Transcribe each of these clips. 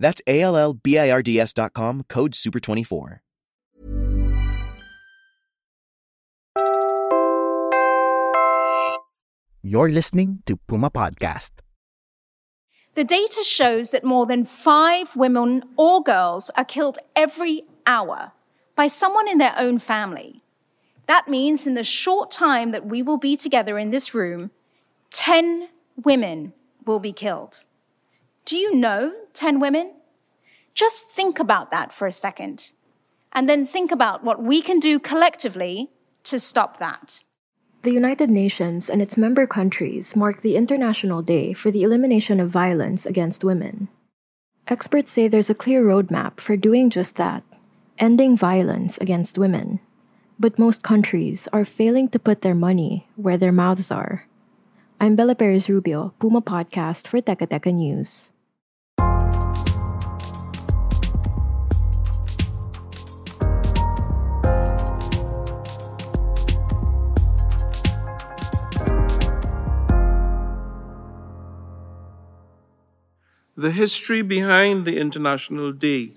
That's A L L B I R D S.com, code SUPER24. You're listening to Puma Podcast. The data shows that more than five women or girls are killed every hour by someone in their own family. That means in the short time that we will be together in this room, 10 women will be killed. Do you know 10 women? Just think about that for a second. And then think about what we can do collectively to stop that. The United Nations and its member countries mark the International Day for the Elimination of Violence Against Women. Experts say there's a clear roadmap for doing just that ending violence against women. But most countries are failing to put their money where their mouths are. I'm Bella Perez Rubio, Puma Podcast for Teka Teka News. The history behind the International Day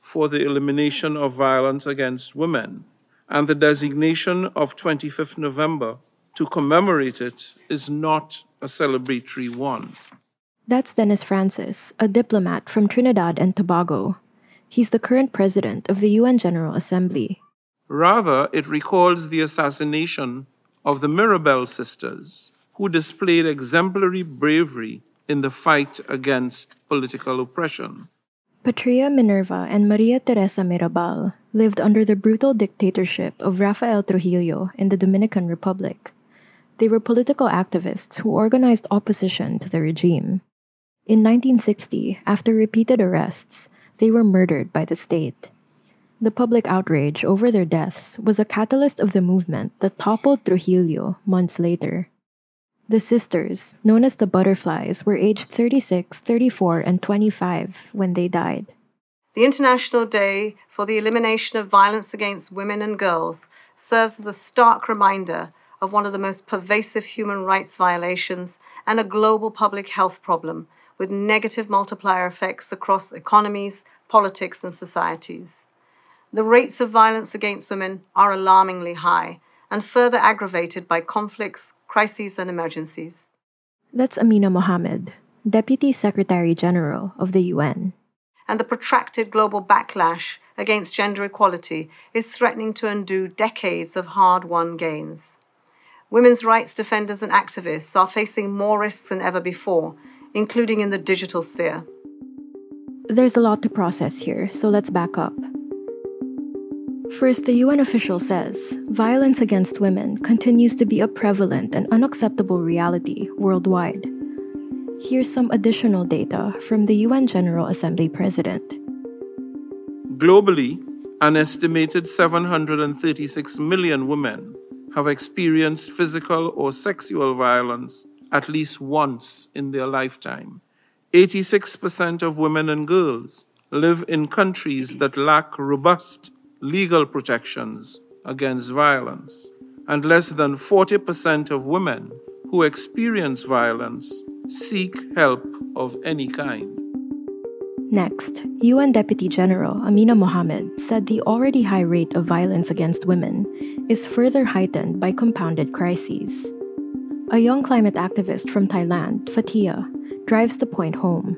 for the Elimination of Violence Against Women and the designation of 25th November to commemorate it is not a celebratory one. That's Dennis Francis, a diplomat from Trinidad and Tobago. He's the current president of the UN General Assembly. Rather, it recalls the assassination of the Mirabal sisters, who displayed exemplary bravery in the fight against political oppression. Patria Minerva and Maria Teresa Mirabal lived under the brutal dictatorship of Rafael Trujillo in the Dominican Republic. They were political activists who organized opposition to the regime. In 1960, after repeated arrests, they were murdered by the state. The public outrage over their deaths was a catalyst of the movement that toppled Trujillo months later. The sisters, known as the Butterflies, were aged 36, 34, and 25 when they died. The International Day for the Elimination of Violence Against Women and Girls serves as a stark reminder of one of the most pervasive human rights violations and a global public health problem with negative multiplier effects across economies, politics, and societies. The rates of violence against women are alarmingly high and further aggravated by conflicts, crises, and emergencies. That's Amina Mohammed, Deputy Secretary General of the UN. And the protracted global backlash against gender equality is threatening to undo decades of hard won gains. Women's rights defenders and activists are facing more risks than ever before, including in the digital sphere. There's a lot to process here, so let's back up. First, the UN official says violence against women continues to be a prevalent and unacceptable reality worldwide. Here's some additional data from the UN General Assembly President. Globally, an estimated 736 million women have experienced physical or sexual violence at least once in their lifetime. 86% of women and girls live in countries that lack robust legal protections against violence, and less than 40% of women who experience violence seek help of any kind. Next, UN Deputy General Amina Mohammed said the already high rate of violence against women is further heightened by compounded crises. A young climate activist from Thailand, Fatia, drives the point home.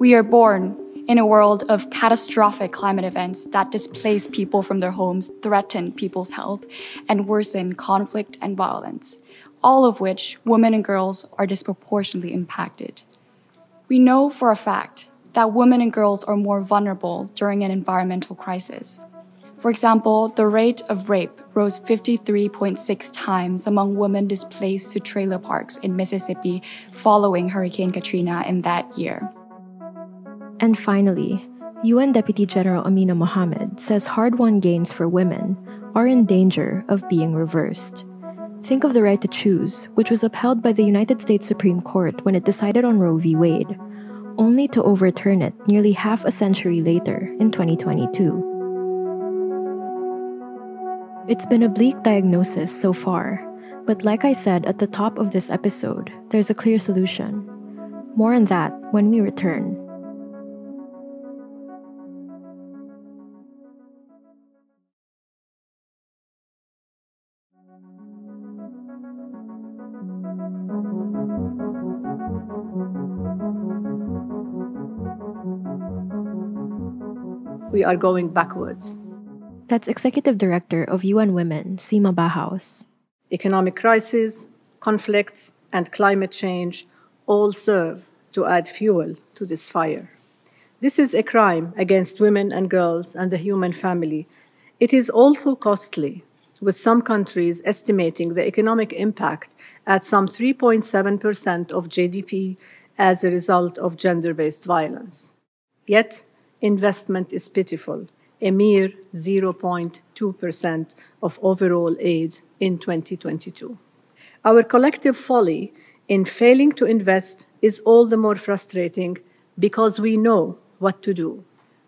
We are born in a world of catastrophic climate events that displace people from their homes, threaten people's health, and worsen conflict and violence, all of which women and girls are disproportionately impacted. We know for a fact that women and girls are more vulnerable during an environmental crisis. For example, the rate of rape rose 53.6 times among women displaced to trailer parks in Mississippi following Hurricane Katrina in that year. And finally, UN Deputy General Amina Mohammed says hard won gains for women are in danger of being reversed. Think of the right to choose, which was upheld by the United States Supreme Court when it decided on Roe v. Wade, only to overturn it nearly half a century later in 2022. It's been a bleak diagnosis so far, but like I said at the top of this episode, there's a clear solution. More on that when we return. we are going backwards. That's Executive Director of UN Women, Sima Bahous. Economic crisis, conflicts, and climate change all serve to add fuel to this fire. This is a crime against women and girls and the human family. It is also costly, with some countries estimating the economic impact at some 3.7% of GDP as a result of gender based violence. Yet, investment is pitiful, a mere 0.2% of overall aid in 2022. Our collective folly in failing to invest is all the more frustrating because we know what to do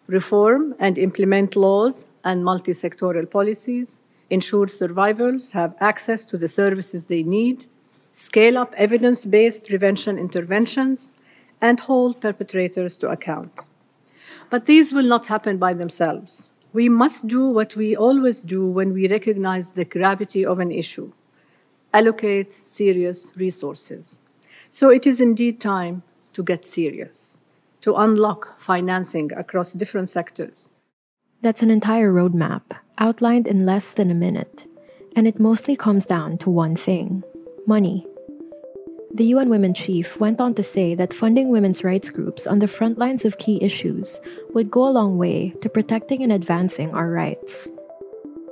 reform and implement laws and multi sectoral policies, ensure survivors have access to the services they need, scale up evidence based prevention interventions, and hold perpetrators to account. But these will not happen by themselves. We must do what we always do when we recognize the gravity of an issue allocate serious resources. So it is indeed time to get serious, to unlock financing across different sectors. That's an entire roadmap outlined in less than a minute, and it mostly comes down to one thing money. The UN Women Chief went on to say that funding women's rights groups on the front lines of key issues would go a long way to protecting and advancing our rights.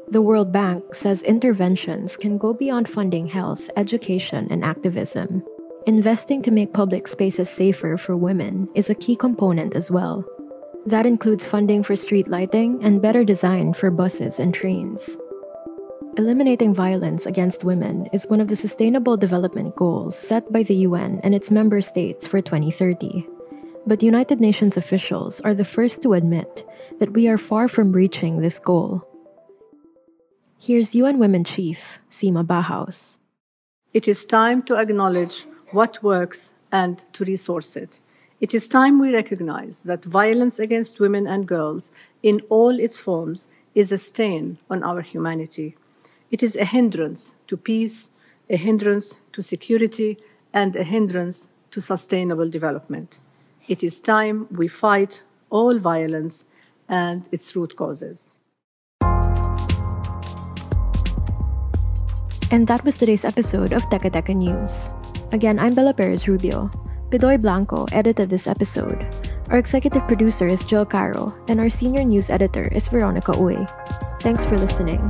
The World Bank says interventions can go beyond funding health, education, and activism. Investing to make public spaces safer for women is a key component as well. That includes funding for street lighting and better design for buses and trains. Eliminating violence against women is one of the Sustainable Development Goals set by the UN and its member states for 2030. But United Nations officials are the first to admit that we are far from reaching this goal. Here's UN Women Chief Sima Bahous. It is time to acknowledge what works and to resource it. It is time we recognize that violence against women and girls in all its forms is a stain on our humanity. It is a hindrance to peace, a hindrance to security, and a hindrance to sustainable development. It is time we fight all violence and its root causes. And that was today's episode of Teka Teka News. Again, I'm Bella Perez Rubio. Pidoy Blanco edited this episode. Our executive producer is Jill Caro, and our senior news editor is Veronica Uy. Thanks for listening.